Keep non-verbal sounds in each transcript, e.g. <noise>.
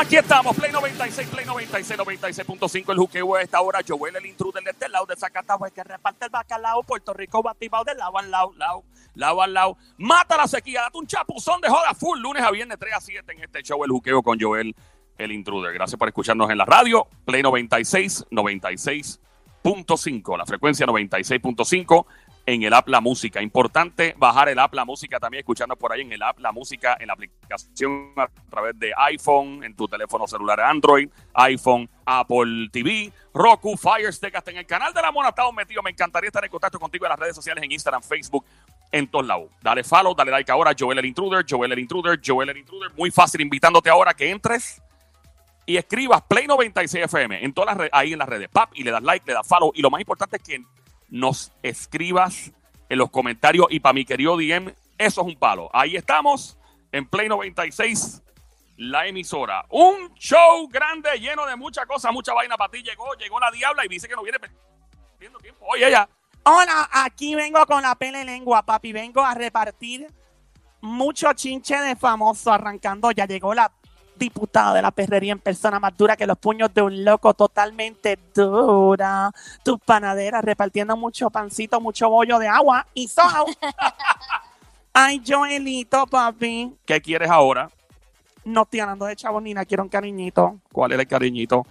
Aquí estamos, Play 96, Play 96, 96.5, el juqueo a esta hora. Joel, el intruder de este lado de Zacatau, el que reparte el bacalao. Puerto Rico batibao de lado al lado, lado, lado al lado. Mata la sequía, date un chapuzón de joda full, lunes a viernes 3 a 7 en este show, el juqueo con Joel, el intruder. Gracias por escucharnos en la radio, Play 96, 96.5, la frecuencia 96.5 en el app La Música. Importante bajar el app La Música también, escuchando por ahí en el app La Música, en la aplicación a través de iPhone, en tu teléfono celular Android, iPhone, Apple TV, Roku, Fire Stick, hasta en el canal de la Mona estamos metidos. Me encantaría estar en contacto contigo en las redes sociales, en Instagram, Facebook, en todos lados. Dale follow, dale like ahora, Joel el Intruder, Joel el Intruder, Joel el Intruder. Muy fácil, invitándote ahora que entres y escribas Play 96 FM en todas las ahí en las redes, pap, y le das like, le das follow. Y lo más importante es que nos escribas en los comentarios y para mi querido DM, eso es un palo. Ahí estamos en Play 96, la emisora. Un show grande, lleno de mucha cosa, mucha vaina para ti. Llegó, llegó la diabla y dice que no viene perdiendo tiempo. Oye, ella. Hola, aquí vengo con la pele lengua, papi. Vengo a repartir mucho chinche de famoso arrancando. Ya llegó la diputada de la perrería en persona más dura que los puños de un loco, totalmente dura. Tus panaderas repartiendo mucho pancito, mucho bollo de agua y soja. <laughs> Ay, Joelito, papi. ¿Qué quieres ahora? No estoy hablando de chabonina, quiero un cariñito. ¿Cuál es el cariñito?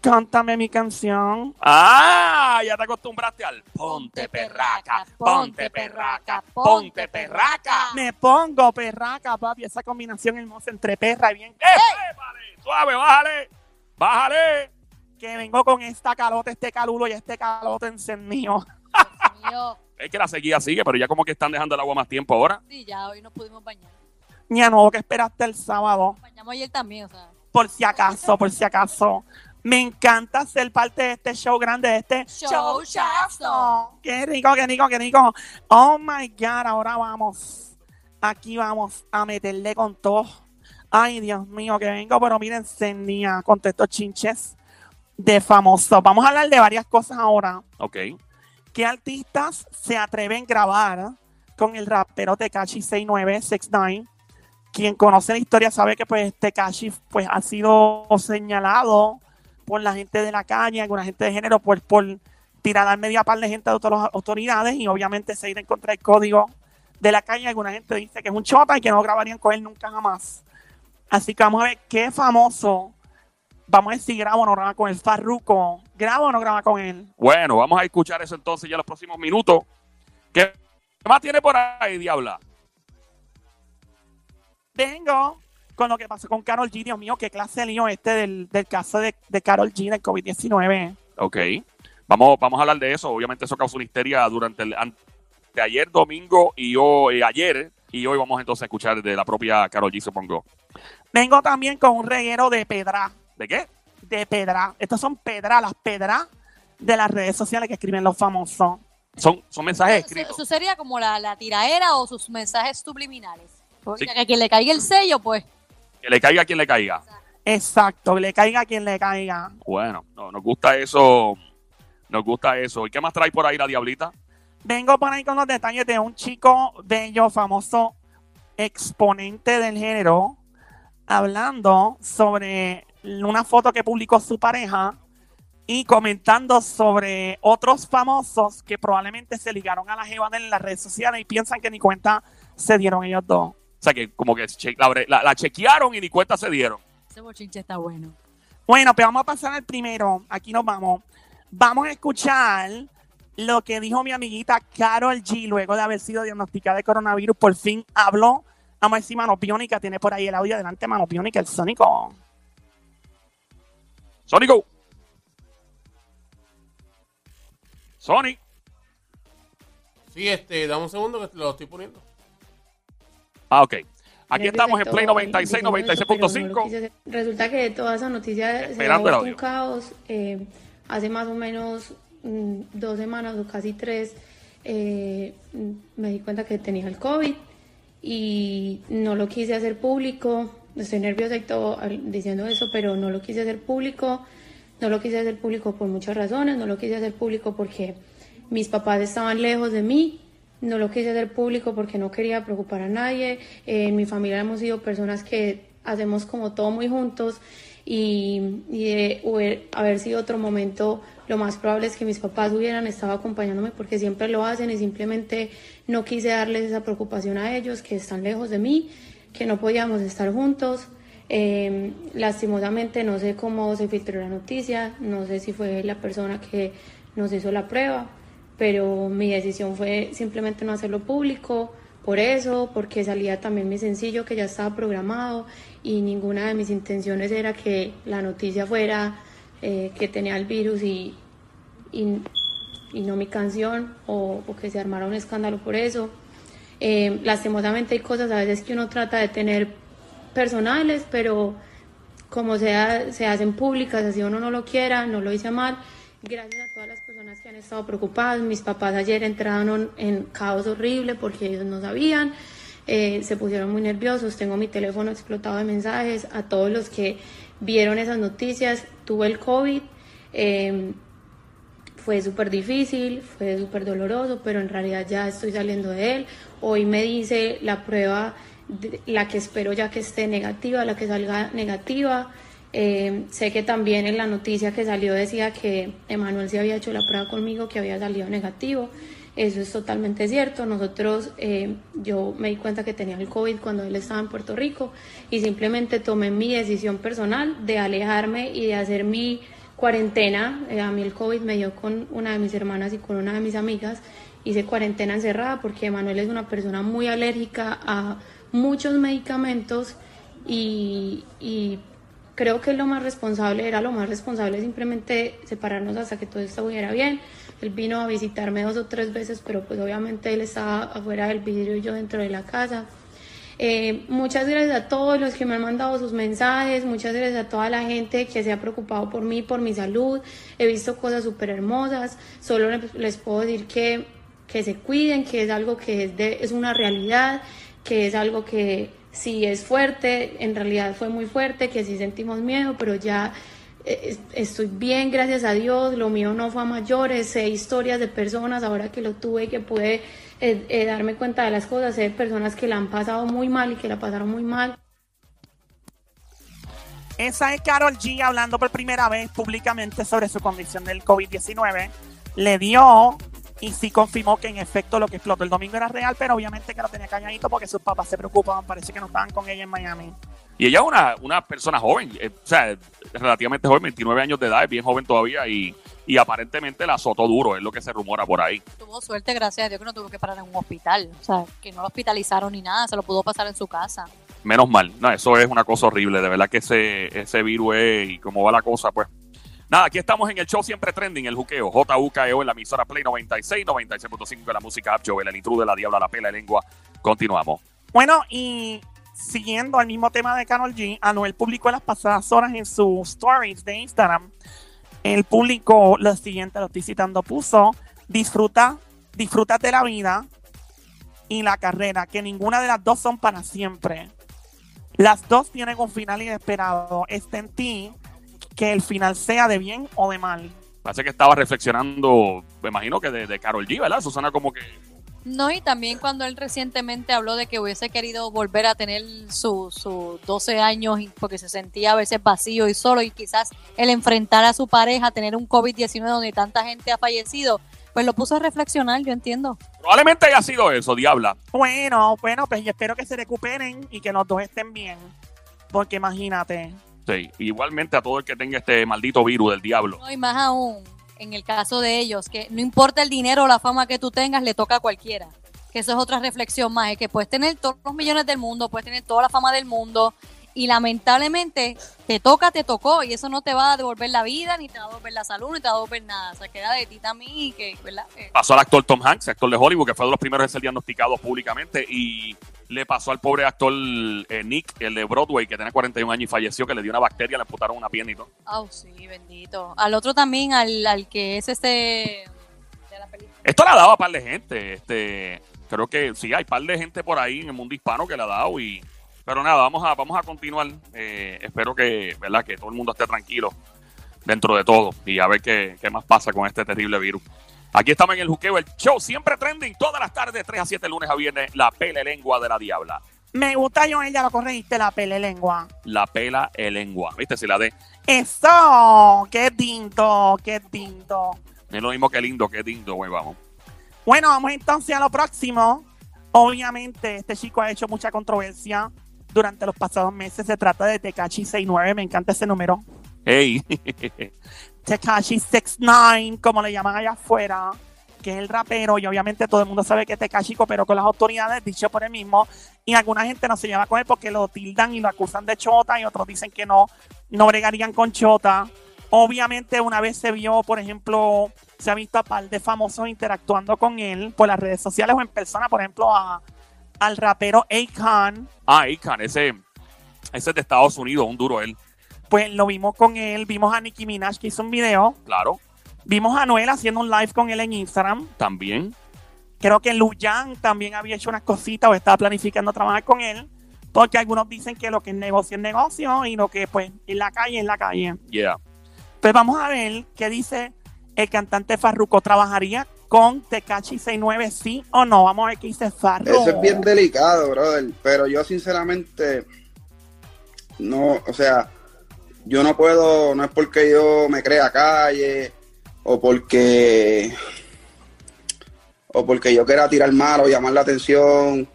Cántame mi canción. Ah, ya te acostumbraste al ponte perraca, ponte perraca, ponte perraca. Me pongo perraca, papi. Esa combinación hermosa entre perra y bien. ¡Eh! Vale, suave, bájale, bájale. Que vengo con esta calota, este calulo y este calote encendido. Mío. <laughs> Es que la sequía sigue, pero ya como que están dejando el agua más tiempo ahora. Sí, ya hoy no pudimos bañar. Ya no, que esperaste el sábado. Bañamos ayer también, o sea. Por si acaso, por si acaso. Me encanta ser parte de este show grande, de este Show Showzazo. Qué rico, qué rico, qué rico. Oh my God, ahora vamos. Aquí vamos a meterle con todo. Ay, Dios mío, que vengo, pero miren, encendía con todos estos chinches de famosos. Vamos a hablar de varias cosas ahora. Ok. ¿Qué artistas se atreven a grabar con el rapero Tekashi 6969? Quien conoce la historia sabe que pues Tekashi pues, ha sido señalado por la gente de la calle, alguna gente de género, por, por tirar al media par de gente de otras autoridades y obviamente se ir en contra del código de la calle. Alguna gente dice que es un chota y que no grabarían con él nunca jamás. Así que vamos a ver qué famoso. Vamos a ver si graba o no graba con el Farruko. ¿Graba o no graba con él? Bueno, vamos a escuchar eso entonces ya en los próximos minutos. ¿Qué más tiene por ahí, Diabla? Vengo con lo que pasó con Carol G. Dios mío, qué clase de lío este del, del caso de, de Carol G. del COVID-19. Ok. Vamos, vamos a hablar de eso. Obviamente eso causó una histeria durante el de ayer, domingo y hoy, ayer. Y hoy vamos entonces a escuchar de la propia Carol G, supongo. Vengo también con un reguero de pedra. ¿De qué? De pedra. Estas son pedras, las pedras de las redes sociales que escriben los famosos. Son, son mensajes escritos. eso sería como la, la tiraera o sus mensajes subliminales. Porque Sí. a quien le caiga el sello, pues. Que le caiga a quien le caiga. Exacto, que le caiga a quien le caiga. Bueno, no, nos gusta eso. Nos gusta eso. ¿Y qué más trae por ahí la Diablita? Vengo por ahí con los detalles de un chico bello, famoso exponente del género, hablando sobre una foto que publicó su pareja y comentando sobre otros famosos que probablemente se ligaron a la jeva en las redes sociales y piensan que ni cuenta se dieron ellos dos. O sea, que como que che- la, la- la chequearon y ni cuenta se dieron. Ese bochinche está bueno. Bueno, pues vamos a pasar al primero. Aquí nos vamos. Vamos a escuchar lo que dijo mi amiguita Carol G luego de haber sido diagnosticada de coronavirus. Por fin habló. Vamos a decir Mano Biónica. Tiene por ahí el audio adelante, Mano Biónica, el Sónico. Sónico. Sony. Sí, este, dame un segundo que te lo estoy poniendo. Ah, ok. Aquí Nervios estamos de en Play todo, 96, dijimos eso, pero no lo 96.5. quise hacer. Resulta que toda esa noticia se Esperando el ha un caos. eh, hace más o menos mm, dos semanas o casi tres eh, mm, me di cuenta que tenía el COVID y no lo quise hacer público. Estoy nerviosa y todo diciendo eso, pero no lo quise hacer público. No lo quise hacer público por muchas razones. No lo quise hacer público porque mis papás estaban lejos de mí. No lo quise hacer público porque no quería preocupar a nadie. Eh, en mi familia hemos sido personas que hacemos como todo muy juntos. y, y de hubiera- haber sido otro momento, lo más probable es que mis papás hubieran estado acompañándome porque siempre lo hacen y simplemente no quise darles esa preocupación a ellos que están lejos de mí, que no podíamos estar juntos. Eh, lastimosamente no sé cómo se filtró la noticia, no sé si fue la persona que nos hizo la prueba, pero mi decisión fue simplemente no hacerlo público, por eso, porque salía también mi sencillo que ya estaba programado y ninguna de mis intenciones era que la noticia fuera eh, que tenía el virus y, y, y no mi canción o, o que se armara un escándalo por eso. Eh, lastimosamente hay cosas a veces que uno trata de tener personales, pero como sea, se hacen públicas, así uno no lo quiera, no lo hice mal. Gracias a todas las que han estado preocupadas. Mis papás ayer entraron en caos horrible porque ellos no sabían. Eh, se pusieron muy nerviosos. Tengo mi teléfono explotado de mensajes. A todos los que vieron esas noticias, tuve el COVID. Eh, fue súper difícil, fue súper doloroso, pero en realidad ya estoy saliendo de él. Hoy me dice la prueba, la que espero ya que esté negativa, la que salga negativa. Eh, sé que también en la noticia que salió decía que Emanuel se había hecho la prueba conmigo, que había salido negativo. Eso es totalmente cierto. Nosotros, eh, yo me di cuenta que tenía el COVID cuando él estaba en Puerto Rico y simplemente tomé mi decisión personal de alejarme y de hacer mi cuarentena. Eh, a mí el COVID me dio con una de mis hermanas y con una de mis amigas. Hice cuarentena encerrada porque Manuel es una persona muy alérgica a muchos medicamentos y, y creo que lo más responsable era lo más responsable simplemente separarnos hasta que todo estuviera bien. Él vino a visitarme dos o tres veces, pero pues obviamente él estaba afuera del vidrio y yo dentro de la casa. Eh, muchas gracias a todos los que me han mandado sus mensajes, muchas gracias a toda la gente que se ha preocupado por mí, por mi salud. He visto cosas súper hermosas. Solo les, puedo decir que, que se cuiden, que es algo que es, de, es una realidad, que es algo que sí es fuerte, en realidad fue muy fuerte, que sí sentimos miedo, pero ya eh, estoy bien, gracias a Dios, lo mío no fue a mayores, sé historias de personas, ahora que lo tuve y que pude eh, eh, darme cuenta de las cosas, sé personas que la han pasado muy mal y que la pasaron muy mal. Esa es Carol G hablando por primera vez públicamente sobre su condición del COVID-19. Le dio y sí confirmó que en efecto lo que explotó el domingo era real, pero obviamente que lo tenía calladito porque sus papás se preocupaban. Parece que no estaban con ella en Miami. Y ella es una, una persona joven, eh, o sea, relativamente joven, 29 años de edad, es bien joven todavía y, y aparentemente la azotó duro, es lo que se rumora por ahí. Tuvo suerte, gracias a Dios, que no tuvo que parar en un hospital. O sea, que no lo hospitalizaron ni nada, se lo pudo pasar en su casa. Menos mal, no, eso es una cosa horrible, de verdad que ese, ese virus es, y cómo va la cosa, pues. Nada, aquí estamos en el show siempre trending, el juqueo, JUKEO en la emisora Play 96, 96.5 de la música App, Joel, el intrude, la diabla, la pela, de lengua. Continuamos. Bueno, y siguiendo el mismo tema de Carol G, Anuel publicó en las pasadas horas en sus stories de Instagram. Él publicó lo siguiente, lo estoy citando, puso, disfruta, disfrútate la vida y la carrera, que ninguna de las dos son para siempre. Las dos tienen un final inesperado. Está en ti que el final sea de bien o de mal. Parece que estaba reflexionando, me imagino que de, de Carol G, ¿verdad? Susana como que No, y también cuando él recientemente habló de que hubiese querido volver a tener sus su 12 años y- porque se sentía a veces vacío y solo y quizás el enfrentar a su pareja, tener un COVID-19 donde tanta gente ha fallecido, pues lo puso a reflexionar, yo entiendo. probablemente haya sido eso, diabla. Bueno, bueno, pues yo espero que se recuperen y que los dos estén bien. Porque imagínate, Igualmente a todo el que tenga este maldito virus del diablo. No, y más aún, en el caso de ellos, que no importa el dinero o la fama que tú tengas, le toca a cualquiera. Que eso es otra reflexión más, es que puedes tener todos los millones del mundo, puedes tener toda la fama del mundo, y lamentablemente te toca, te tocó, y eso no te va a devolver la vida, ni te va a devolver la salud, ni te va a devolver nada. O sea, queda de ti también, y que, ¿verdad? Eh, Pasó al actor Tom Hanks, actor de Hollywood, que fue de los primeros en ser diagnosticados públicamente, y le pasó al pobre actor eh, Nick, el de Broadway, que tenía 41 años y falleció, que le dio una bacteria, le amputaron una pierna y todo. Oh, sí, bendito. Al otro también, al, al que es este de la película. Esto le ha dado a par de gente. Este, creo que sí, hay par de gente por ahí en el mundo hispano que le ha dado. Y, pero nada, vamos a, vamos a continuar. Eh, espero que, ¿verdad? que todo el mundo esté tranquilo dentro de todo y a ver qué, qué más pasa con este terrible virus. Aquí estamos en el juqueo, el show siempre trending, todas las tardes, 3 a 7, lunes a viernes, la pele lengua de la diabla. Me gusta Joel, ya lo corregiste, la pele lengua. La pela el lengua. ¿Viste? Si la de. Eso, qué lindo, qué lindo. Es lo mismo que lindo, que lindo, güey, vamos. Bueno, vamos entonces a lo próximo. Obviamente, este chico ha hecho mucha controversia durante los pasados meses. Se trata de Tekashi 69, me encanta ese número. Hey. Tekashi 69, como le llaman allá afuera, que es el rapero, y obviamente todo el mundo sabe que Tekashi cooperó con las autoridades, dicho por él mismo, y alguna gente no se lleva con él porque lo tildan y lo acusan de chota, y otros dicen que no, no bregarían con chota. Obviamente una vez se vio, por ejemplo, se ha visto a par de famosos interactuando con él por las redes sociales o en persona, por ejemplo, a, al rapero Akon, ah, Ican, ese, ese es de Estados Unidos, un duro él. pues lo vimos con él, vimos a Nicki Minaj que hizo un video, Claro, vimos a Noel haciendo un live con él en Instagram, también. Creo que Luyan también había hecho unas cositas o estaba planificando trabajar con él. Porque algunos dicen que lo que es negocio es negocio y lo que pues en la calle es la calle. Yeah. Pues vamos a ver qué dice el cantante Farruko. ¿Trabajaría con Tekashi 69 sí o no? Vamos a ver qué dice Farruko. Eso es bien delicado, brother. Pero yo sinceramente no, o sea, yo no puedo, no es porque yo me crea calle o porque o porque yo quiera tirar mal o llamar la atención.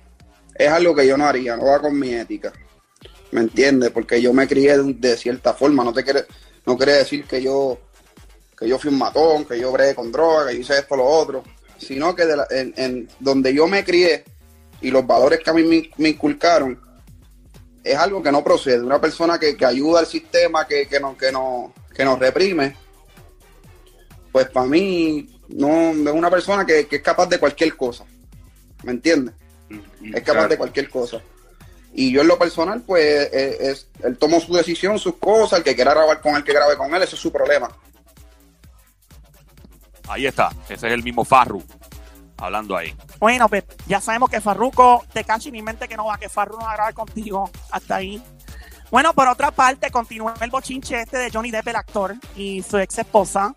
Es algo que yo no haría, no va con mi ética. ¿Me entiendes? Porque yo me crié de cierta forma. No te quiere, no quiere decir que yo que yo fui un matón, que yo bregué con droga, que yo hice esto lo otro, sino que de la- en, en donde yo me crié y los valores que a mí me, me inculcaron es algo que no procede. Una persona que, que ayuda al sistema, que, que, no, que, no, que nos reprime, pues para mí no es una persona que, que es capaz de cualquier cosa. ¿Me entiendes? Es capaz de cualquier cosa. Y yo en lo personal, pues, eh, es, él tomó su decisión, sus cosas, el que quiera grabar con él, que grabe con él, ese es su problema. Ahí está. Ese es el mismo Farru. Hablando ahí. Bueno, pues ya sabemos que Farruko, Tekashi ni mente que no va, que Farru no va a grabar contigo. Hasta ahí. Bueno, por otra parte, continúa el bochinche este de Johnny Depp, el actor, y su ex esposa.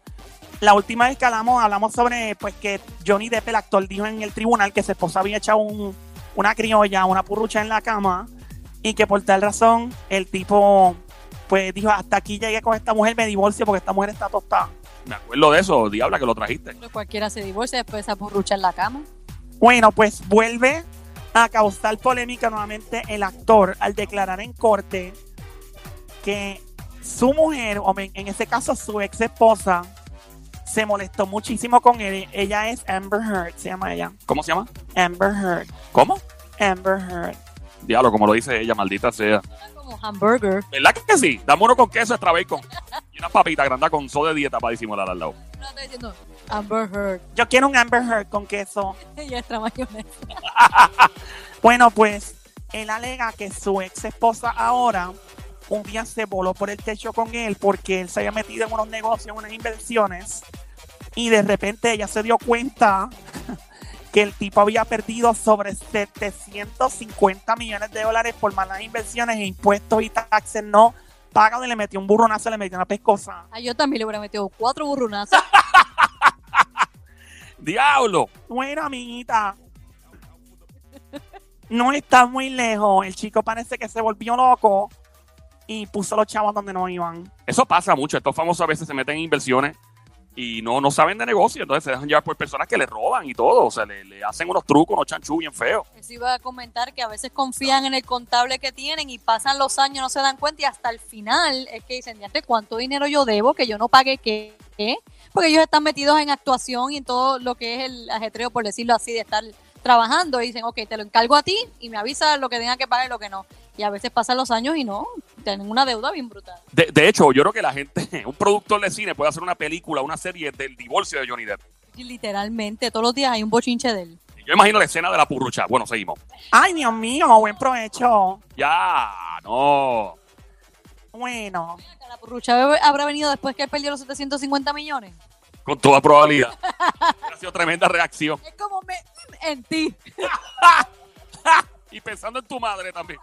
La última vez que hablamos, hablamos sobre pues que Johnny Depp, el actor, dijo en el tribunal que su esposa había echado un- una criolla, una purrucha en la cama, y que por tal razón el tipo pues dijo, hasta aquí llegué con esta mujer, me divorcio porque esta mujer está tostada. Me acuerdo de eso, Diabla, que lo trajiste. Pero Cualquiera se divorcia después de esa burrucha en la cama. Bueno, pues vuelve a causar polémica nuevamente el actor al declarar en corte que su mujer, o en en ese caso su ex esposa, se molestó muchísimo con él. Ella es Amber Heard, se llama ella. ¿Cómo se llama? Amber Heard. ¿Cómo? Amber Heard. Diablo, como lo dice ella, maldita sea. Como hamburger. ¿Verdad que sí? Dame uno con queso extra bacon. Y una papita grande con so de dieta para disimular al lado. No estoy diciendo Amber Heard Yo quiero un Amber Heard con queso. <laughs> y extra mayonesa. <laughs> Bueno, pues él alega que su ex esposa ahora un día se voló por el techo con él porque él se había metido en unos negocios, en unas inversiones y de repente ella se dio cuenta <laughs> que el tipo había perdido sobre 750 millones de dólares por malas inversiones e impuestos y taxes no pagados y le metió un burronazo, le metió una pescosa. A yo también le hubiera metido cuatro burrunazos. <laughs> ¡Diablo! Bueno, amiguita. No está muy lejos. El chico parece que se volvió loco y puso los chavos donde no iban. Eso pasa mucho. Estos famosos a veces se meten en inversiones y no, no saben de negocio. Entonces se dejan llevar por personas que le roban y todo. O sea, le, le hacen unos trucos, unos chanchú bien feos. Eso iba a comentar que a veces confían en el contable que tienen y pasan los años, no se dan cuenta y hasta el final es que dicen, ya cuánto dinero yo debo, que yo no pagué qué, porque ellos están metidos en actuación y en todo lo que es el ajetreo, por decirlo así, de estar trabajando y dicen, ok, te lo encargo a ti y me avisas lo que tenga que pagar y lo que no. Y a veces pasan los años y no, tienen una deuda bien brutal. De, de hecho, yo creo que la gente, <laughs> un productor de cine puede hacer una película, una serie del divorcio de Johnny Depp. Literalmente, todos los días hay un bochinche de él. Yo imagino la escena de la purrucha. Bueno, seguimos. Ay, Dios mío, buen provecho. Ya, no. Bueno, ¿La purrucha habrá venido después que él perdió los 750 millones? Con toda probabilidad. ha sido tremenda reacción. Es como me, en ti. <laughs> y pensando en tu madre también.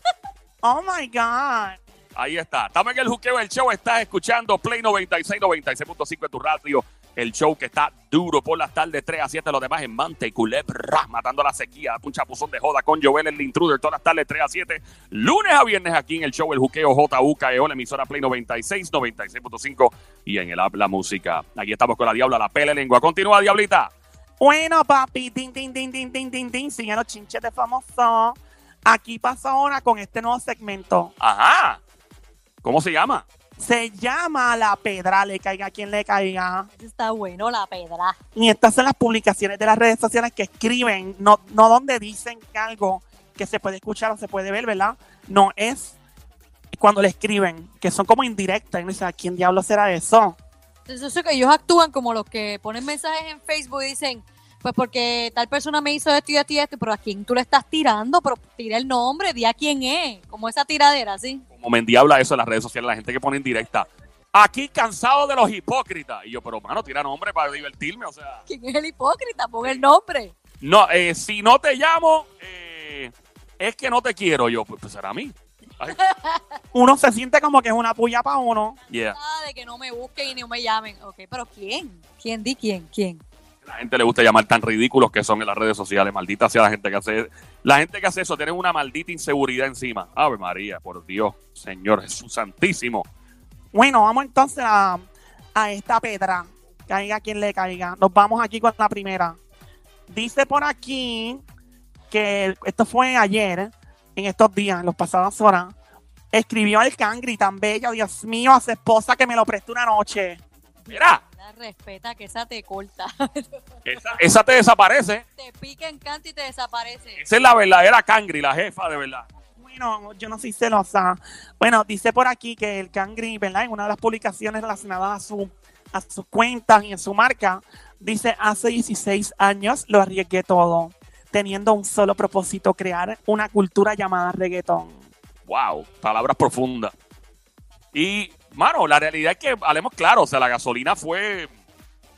<laughs> oh my God. Ahí está. Estamos en el juqueo del show. Estás escuchando Play 96, 96.5 en tu radio. El show que está duro por las tardes 3 a 7. Los demás en Mante y Culebra, matando la sequía. Un chapuzón de joda con Joel, el intruder, todas las tardes 3 a 7. Lunes a viernes aquí en el show El Juqueo JUKEO, la emisora Play 96, 96.5 y en el app La Música. Aquí estamos con la Diabla, la pele lengua. Continúa, Diablita. Bueno, papi, din, din, din, din, din, din, din, siguen los chinches de famoso. Aquí pasa ahora con este nuevo segmento. Ajá. ¿Cómo se llama? Se llama La Pedra, le caiga a quien le caiga. Está bueno, la pedra. Y estas son las publicaciones de las redes sociales que escriben, no, no donde dicen algo que se puede escuchar o se puede ver, ¿verdad? No, es cuando le escriben, que son como indirectas. Y uno dice, ¿a quién diablo será eso? Entonces, que ellos actúan como los que ponen mensajes en Facebook y dicen, pues porque tal persona me hizo esto y esto y esto, pero a quién tú le estás tirando, pero tira el nombre, di a quién es, como esa tiradera, ¿sí? Como me endiabla eso en las redes sociales, la gente que pone en directa. Aquí cansado de los hipócritas. Y yo, pero mano, tira nombre para divertirme, o sea. ¿Quién es el hipócrita? Pon el nombre. No, eh, si no te llamo, eh, es que no te quiero. Yo, pues, pues será a mí. Ay, <laughs> Uno se siente como que es una puya para uno. yeah. Nada de que no me busquen y no me llamen. Ok, pero ¿quién? ¿Quién? Di quién, quién. La gente le gusta llamar tan ridículos que son en las redes sociales. Maldita sea la gente que hace. La gente que hace eso tiene una maldita inseguridad encima. Ave María, por Dios, Señor Jesús Santísimo. Bueno, vamos entonces a, a esta pedra. Caiga quien le caiga. Nos vamos aquí con la primera. Dice por aquí que esto fue ayer, en estos días, en las pasadas horas. Escribió el cangri tan bello, Dios mío, a su esposa que me lo prestó una noche. Mira, La respeta que esa te corta. <laughs> esa, esa te desaparece. te pica en canto y te desaparece. Esa es la verdadera Cangri, la jefa de verdad. Bueno, yo no soy celosa. Bueno, dice por aquí que el cangri, ¿verdad? En una de las publicaciones relacionadas a su, a sus cuentas y en su marca, dice, hace 16 años lo arriesgué todo, teniendo un solo propósito, crear una cultura llamada reggaetón. Wow, palabras profundas. Y, mano, la realidad es que, hablemos claro, o sea, la gasolina fue.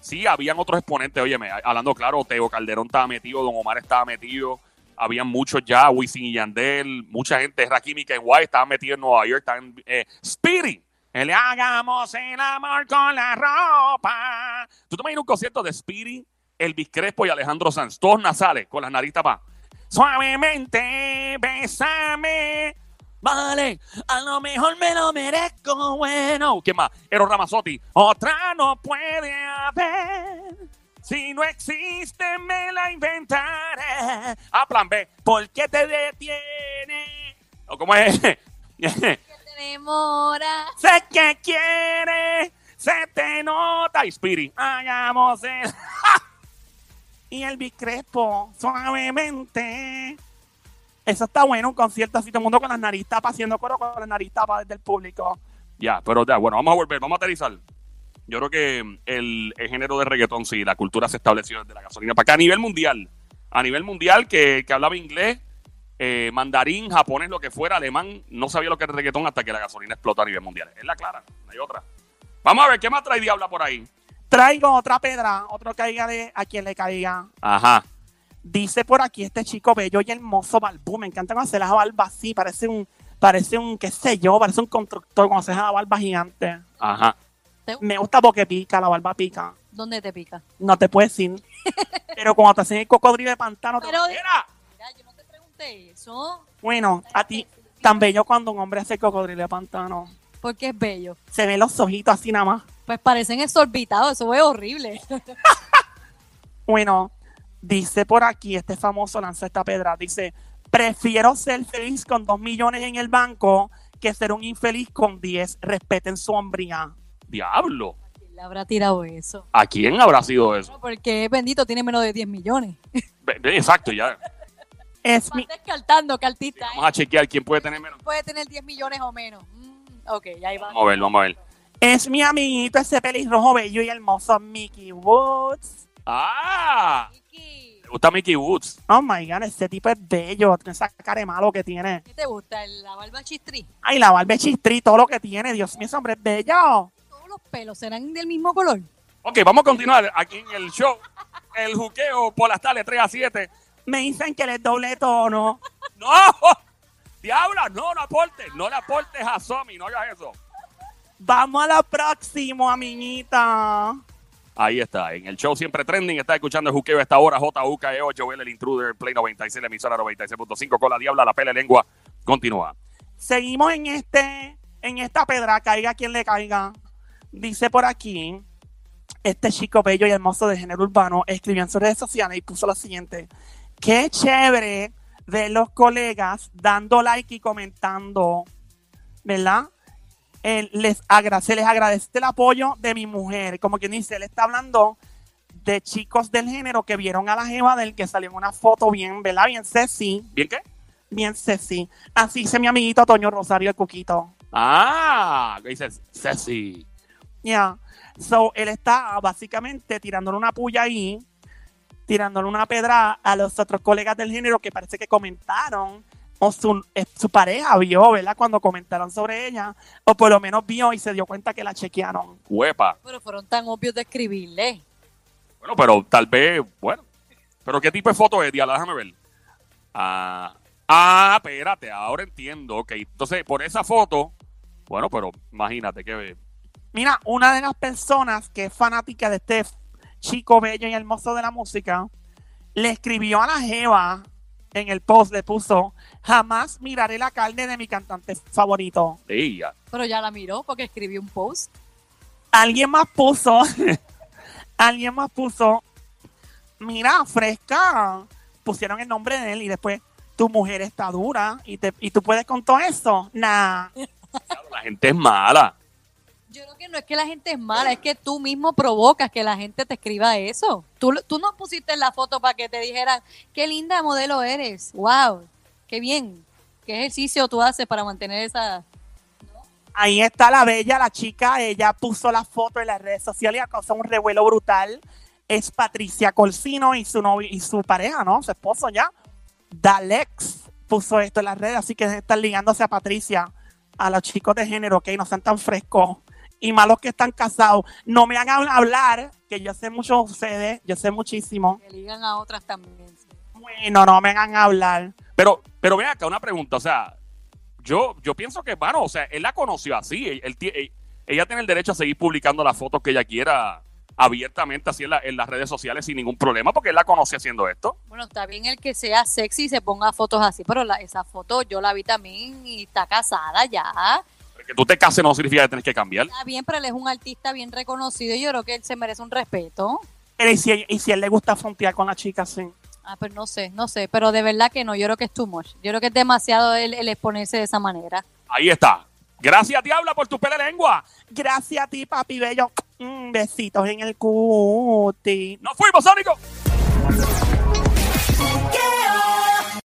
Sí, habían otros exponentes, óyeme, hablando claro, Teo Calderón estaba metido, Don Omar estaba metido, habían muchos ya, Wisin y Yandel, mucha gente, Rakim y Kenway estaban metidos en Nueva York, estaban, eh, Speedy, el hagamos el amor con la ropa. ¿Tú te imaginas un concierto de Speedy, Elvis Crespo y Alejandro Sanz, todos nasales, con las nariz tapadas? Suavemente, bésame. Vale, a lo mejor me lo merezco, bueno. ¿Quién más? Eros Ramazzotti. Otra no puede haber. Si no existe, me la inventaré. A plan B. ¿Por qué te detiene? ¿O cómo es? <laughs> Que te demora. Sé que quiere, se te nota. y Spirit. Hagamos <laughs> el... y el Crespo, suavemente. Eso está bueno, un concierto así, todo el mundo con las nariz tapas, haciendo coro con las nariz tapas desde el público. Ya, pero ya, bueno, vamos a volver, vamos a aterrizar. Yo creo que el, el género de reggaetón, sí, la cultura se estableció desde la gasolina para acá a nivel mundial. A nivel mundial, que, que hablaba inglés, eh, mandarín, japonés, lo que fuera, alemán, no sabía lo que era reggaetón hasta que la gasolina explotó a nivel mundial. Es la clara, no hay otra. Vamos a ver, ¿qué más trae Diabla por ahí? Traigo otra pedra, otro caiga de a quien le caiga. Ajá. Dice por aquí este chico bello y hermoso Balbú. Me encanta cuando se la barba así. Parece un, parece un, qué sé yo, parece un constructor cuando se deja la barba gigante. Ajá. Me gusta porque pica, la barba pica. ¿Dónde te pica? No te puedo decir. <laughs> Pero cuando te hacen el cocodrilo de pantano, te- Pero- Mira, Mira, yo no te pregunté eso. bueno, a ti, tan bello cuando un hombre hace el cocodrilo de pantano. Porque es bello. Se ven los ojitos así nada más. Pues parecen exorbitados, eso es horrible. <laughs> Bueno, dice por aquí, este famoso lanza esta pedra, dice, prefiero ser feliz con dos millones en el banco que ser un infeliz con 10. Respeten su hombría. diablo. ¿Quién le habrá tirado eso? ¿A quién habrá sido eso? Porque bendito tiene menos de 10 millones. Exacto, ya. Es mi, descartando que artista Vamos a chequear quién puede tener menos. puede tener 10 millones o menos. Mm, ok, ya ahí va. Vamos a ver, vamos a ver. Es mi amiguito ese pelirrojo bello y hermoso Mickey Woods. ¡Ah! Vicky, ¿Te gusta Mickey Woods? Oh my god, ese tipo es bello. Tiene esa cara de malo que tiene. ¿Qué te gusta? ¿La barba chistri? Ay, la barba chistri, todo lo que tiene. Dios mío, ese hombre es bello. ¿Todos los pelos serán del mismo color? Ok, vamos a continuar aquí en el show. El juqueo por las tardes 3 a 7. Me dicen que le doble tono. <laughs> ¡No! ¡Diabla! No, no aportes. No le aportes a Somi. No hagas eso. Vamos a la próxima, amiguita. Ahí está, en el show siempre trending, está escuchando el juqueo a esta hora, JUKEO, Joel el Intruder, Play 96, la emisora 96.5 con la diabla, la pele lengua, continúa. Seguimos en este, en esta pedra, caiga quien le caiga. Dice por aquí, este chico bello y hermoso de género urbano escribió en sus redes sociales y puso lo siguiente. Qué chévere ver los colegas dando like y comentando, ¿verdad? Les se les agradece el apoyo de mi mujer. Como quien dice, él está hablando de chicos del género que vieron a la jeva del que salió en una foto bien, ¿verdad? Bien sexy, ¿Bien qué? bien sexy. Así dice mi amiguito Toño Rosario el Cuquito. Ah, ¿qué dices? Ceci. Ya. So, él está básicamente tirándole una puya ahí, tirándole una pedra a los otros colegas del género que parece que comentaron, o su, eh, su pareja vio, ¿verdad? Cuando comentaron sobre ella, o por lo menos vio y se dio cuenta que la chequearon. Huepa. Pero fueron tan obvios de escribirle. Bueno, pero tal vez, bueno. ¿Pero qué tipo de foto es, Diala? Déjame ver. Ah, ah, espérate, ahora entiendo. Ok, entonces, por esa foto, bueno, pero imagínate que... Mira, una de las personas que es fanática de este chico bello y hermoso de la música, le escribió a la Jeva en el post, le puso, jamás miraré la carne de mi cantante favorito. Pero ya la miró porque escribió un post. alguien más puso, <laughs> alguien más puso, mira, fresca, pusieron el nombre de él y después, tu mujer está dura y, te, y tú puedes con todo eso. Nah, La gente es mala. Yo creo que no es que la gente es mala, es que tú mismo provocas que la gente te escriba eso. Tú, tú no pusiste la foto para que te dijeran, qué linda modelo eres, wow, qué bien, qué ejercicio tú haces para mantener esa... ahí está la bella, la chica, ella puso la foto en las redes sociales y causó un revuelo brutal. Es Patricia Colcino y su novio y su pareja, ¿no? Su esposo ya. Dalex puso esto en las redes, así que están ligándose a Patricia, a los chicos de género, que no sean tan frescos y malos que están casados. No me hagan hablar, que yo sé mucho de ustedes, yo sé muchísimo. Que ligan a otras también. Bueno, no me hagan hablar. Pero, pero ven acá, una pregunta, o sea, yo, yo pienso que, bueno, o sea, él la conoció así, él- él ti- él- ella tiene el derecho a seguir publicando las fotos que ella quiera abiertamente así en, la- en las redes sociales sin ningún problema, porque él la conoce haciendo esto. Bueno, está bien el que sea sexy y se ponga fotos así, pero la- esa foto yo la vi también y está casada ya. Que tú te cases no significa que tienes que cambiar. Está bien, pero él es un artista bien reconocido y yo creo que él se merece un respeto. Pero ¿Y si, y si a él le gusta frontear con la chica, sí. Ah, pues no sé, no sé, pero de verdad que no, yo creo que es too much. Yo creo que es demasiado el, el exponerse de esa manera. Ahí está. Gracias, Diabla, por tu pele lengua. Gracias a ti, papi bello. Mm, besitos en el cuti. ¡Nos fuimos, Sónico!